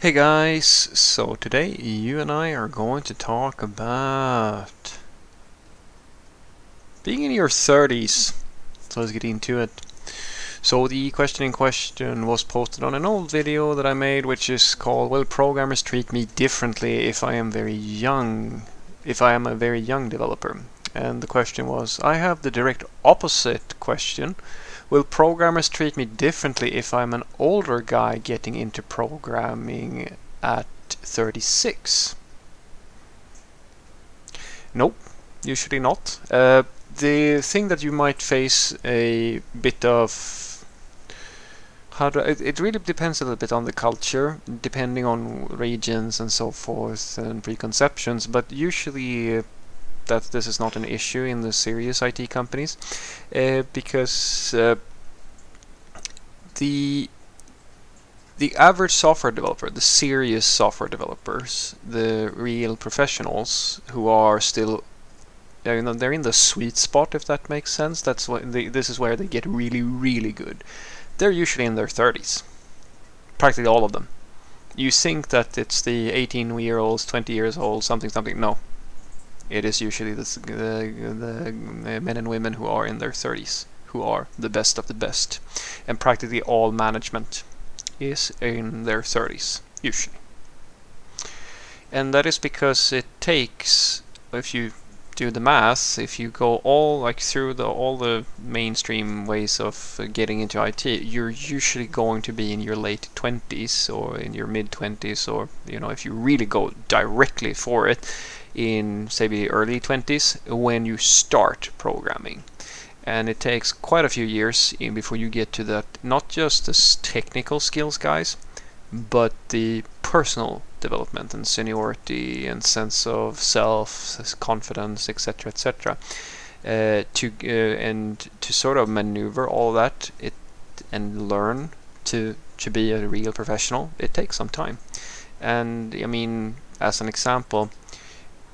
Hey guys, so today you and I are going to talk about being in your 30s. So let's get into it. So the question in question was posted on an old video that I made which is called Will programmers treat me differently if I am very young if I am a very young developer? And the question was I have the direct opposite question Will programmers treat me differently if I'm an older guy getting into programming at 36? Nope, usually not. Uh, the thing that you might face a bit of how do it, it really depends a little bit on the culture, depending on regions and so forth and preconceptions. But usually, that this is not an issue in the serious IT companies uh, because uh, the the average software developer, the serious software developers, the real professionals who are still you know, they're in the sweet spot if that makes sense. That's what they, this is where they get really really good. They're usually in their 30s. Practically all of them. You think that it's the 18 year olds, 20 years old, something something. No, it is usually the, the, the men and women who are in their 30s who are the best of the best. And practically all management is in their 30s, usually. And that is because it takes, if you do the math, if you go all like through the all the mainstream ways of getting into IT, you're usually going to be in your late 20s or in your mid 20s, or you know, if you really go directly for it, in say the early 20s when you start programming. And it takes quite a few years before you get to that not just the technical skills guys but the personal development and seniority and sense of self confidence etc etc uh, to uh, and to sort of maneuver all that it and learn to to be a real professional it takes some time. And i mean as an example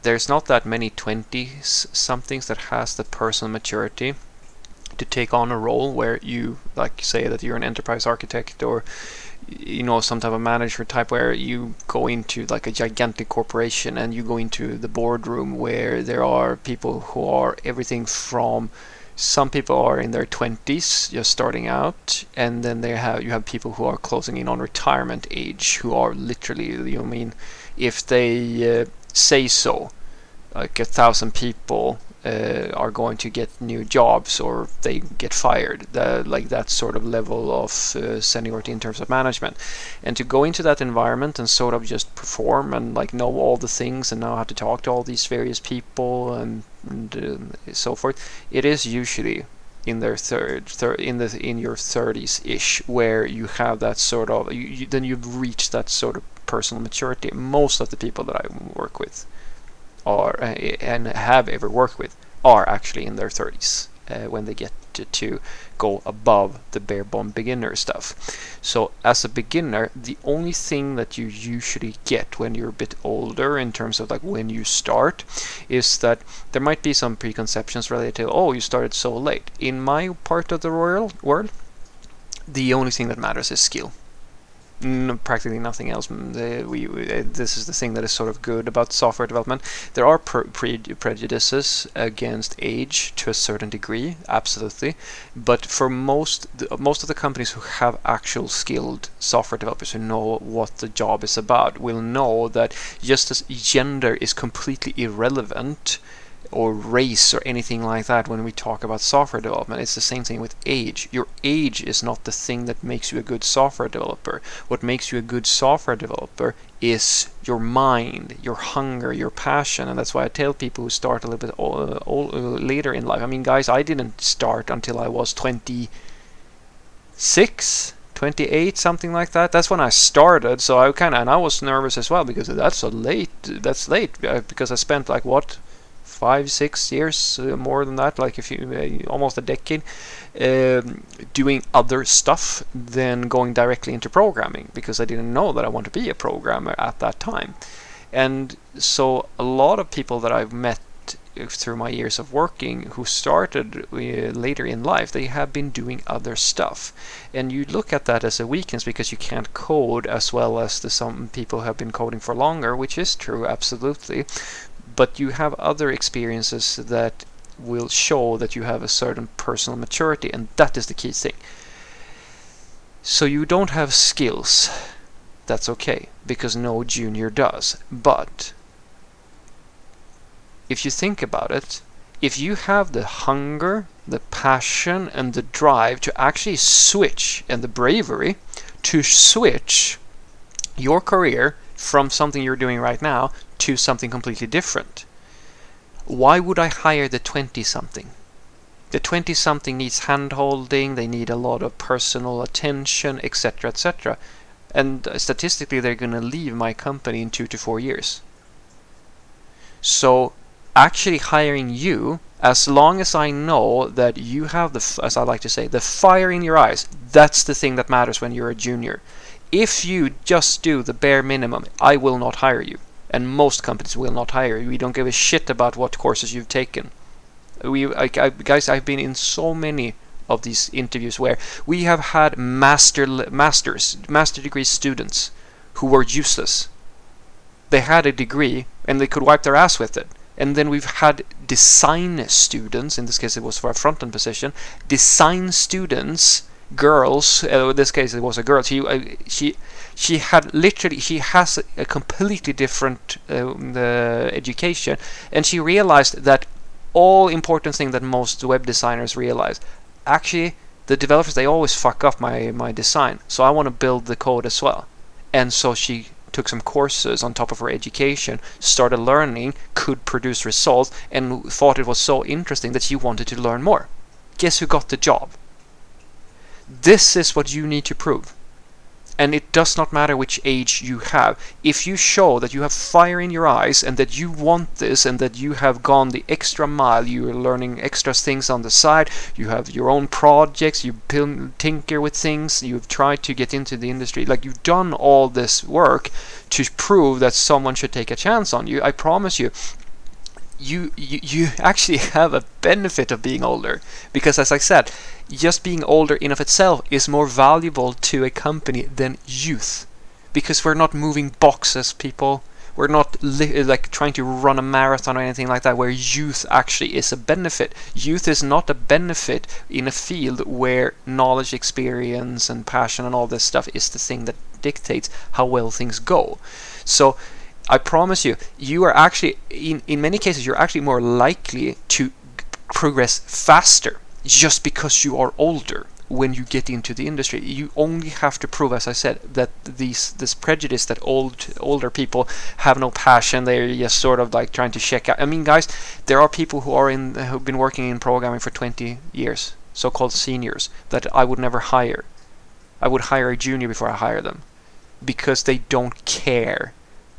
there's not that many 20 somethings that has the personal maturity to take on a role where you like say that you're an enterprise architect or you know some type of manager type where you go into like a gigantic corporation and you go into the boardroom where there are people who are everything from some people are in their 20s just starting out and then they have you have people who are closing in on retirement age who are literally you know, I mean if they uh, say so. Like a thousand people uh, are going to get new jobs or they get fired. The, like that sort of level of uh, seniority in terms of management. And to go into that environment and sort of just perform and like know all the things and know how to talk to all these various people and, and uh, so forth, it is usually in their third, third in the in your 30s ish where you have that sort of you, you, then you've reached that sort of personal maturity. Most of the people that I work with are uh, and have ever worked with are actually in their 30s uh, when they get to, go above the bare bone beginner stuff. So as a beginner, the only thing that you usually get when you're a bit older in terms of like when you start is that there might be some preconceptions related to oh you started so late. In my part of the royal world, the only thing that matters is skill no, practically nothing else. Mm, we, we, uh, this is the thing that is sort of good about software development. There are pre prejudices against age to a certain degree, absolutely. But for most most of the companies who have actual skilled software developers who know what the job is about will know that just as gender is completely irrelevant or race or anything like that when we talk about software development. It's the same thing with age. Your age is not the thing that makes you a good software developer. What makes you a good software developer is your mind, your hunger, your passion, and that's why I tell people who start a little bit old, uh, later in life. I mean, guys, I didn't start until I was 26. 28 something like that that's when i started so i kind of and i was nervous as well because that's so late that's late uh, because i spent like what five, six years, uh, more than that, like if you uh, almost a decade, um, doing other stuff than going directly into programming because I didn't know that I want to be a programmer at that time. And so a lot of people that I've met through my years of working who started uh, later in life, they have been doing other stuff. And you look at that as a weakness because you can't code as well as the some people have been coding for longer, which is true, absolutely. But you have other experiences that will show that you have a certain personal maturity, and that is the key thing. So you don't have skills. That's okay, because no junior does. But if you think about it, if you have the hunger, the passion, and the drive to actually switch, and the bravery to switch your career from something you're doing right now to something completely different, why would I hire the 20 something? The 20 something needs hand holding, they need a lot of personal attention, etc. etc. And uh, statistically, they're going to leave my company in two to four years. So actually hiring you as long as I know that you have the, as I like to say, the fire in your eyes. That's the thing that matters when you're a junior. If you just do the bare minimum, I will not hire you. And most companies will not hire you. We don't give a shit about what courses you've taken. We, I, I, guys, I've been in so many of these interviews where we have had master, masters, master degree students who were useless. They had a degree and they could wipe their ass with it and then we've had design students, in this case it was for a front-end position, design students, girls, uh, in this case it was a girl, she, uh, she, she had literally, she has a, completely different uh, education, and she realized that all important thing that most web designers realize, actually the developers, they always fuck up my, my design, so I want to build the code as well. And so she took some courses on top of her education, started learning, could produce results, and thought it was so interesting that she wanted to learn more. Guess who got the job? This is what you need to prove. And it does not matter which age you have. If you show that you have fire in your eyes and that you want this and that you have gone the extra mile, you are learning extra things on the side, you have your own projects, you tinker with things, you've tried to get into the industry, like you've done all this work to prove that someone should take a chance on you. I promise you, you, you you actually have a benefit of being older because as I said just being older in of itself is more valuable to a company than youth because we're not moving boxes people. We're not like trying to run a marathon or anything like that where youth actually is a benefit. Youth is not a benefit in a field where knowledge experience and passion and all this stuff is the thing that dictates how well things go. So I promise you, you are actually, in, in many cases, you're actually more likely to progress faster just because you are older when you get into the industry. You only have to prove, as I said, that these this prejudice that old older people have no passion. They're just sort of like trying to check out. I mean, guys, there are people who are in who've been working in programming for 20 years, so-called seniors, that I would never hire. I would hire a junior before I hire them because they don't care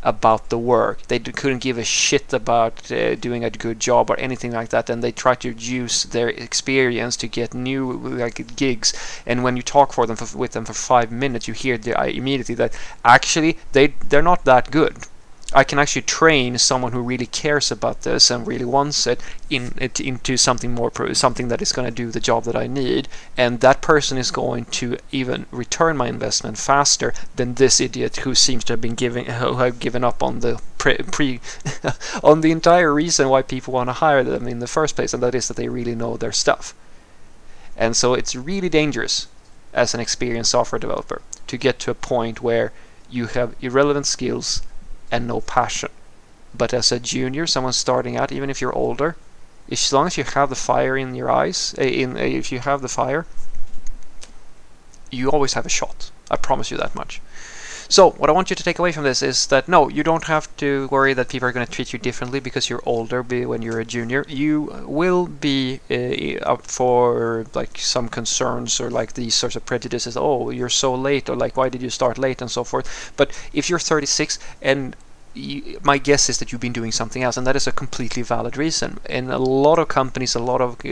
about the work. They couldn't give a shit about uh, doing a good job or anything like that, and they try to use their experience to get new like gigs. And when you talk for them for, with them for five minutes, you hear the, uh, immediately that actually they they're not that good. I can actually train someone who really cares about this and really wants it in it into something more something that is going to do the job that I need and that person is going to even return my investment faster than this idiot who seems to have been giving who have given up on the pre, pre on the entire reason why people want to hire them in the first place and that is that they really know their stuff. And so it's really dangerous as an experienced software developer to get to a point where you have irrelevant skills and no passion. But as a junior, someone starting out, even if you're older, as long as you have the fire in your eyes, eh, in eh, if you have the fire, you always have a shot. I promise you that much. So, what I want you to take away from this is that no, you don't have to worry that people are going to treat you differently because you're older when you're a junior. You will be uh, up for like some concerns or like these sorts of prejudices. Oh, you're so late, or like why did you start late, and so forth. But if you're 36 and you, my guess is that you've been doing something else, and that is a completely valid reason. And a lot of companies, a lot of uh,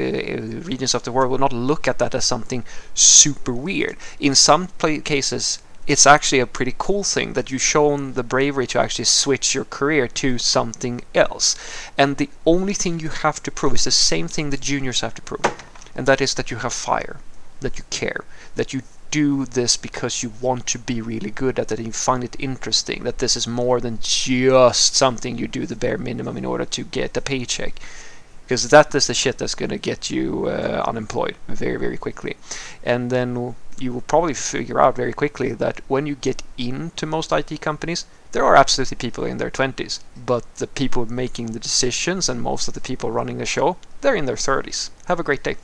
regions of the world will not look at that as something super weird. In some cases, it's actually a pretty cool thing that you've shown the bravery to actually switch your career to something else. And the only thing you have to prove is the same thing the juniors have to prove, and that is that you have fire, that you care, that you do this because you want to be really good at it and you find it interesting, that this is more than just something you do the bare minimum in order to get a paycheck. Because that is the shit that's going to get you uh, unemployed very very quickly. And then you will probably figure out very quickly that when you get into most IT companies there are absolutely people in their 20s but the people making the decisions and most of the people running the show they're in their 30s have a great day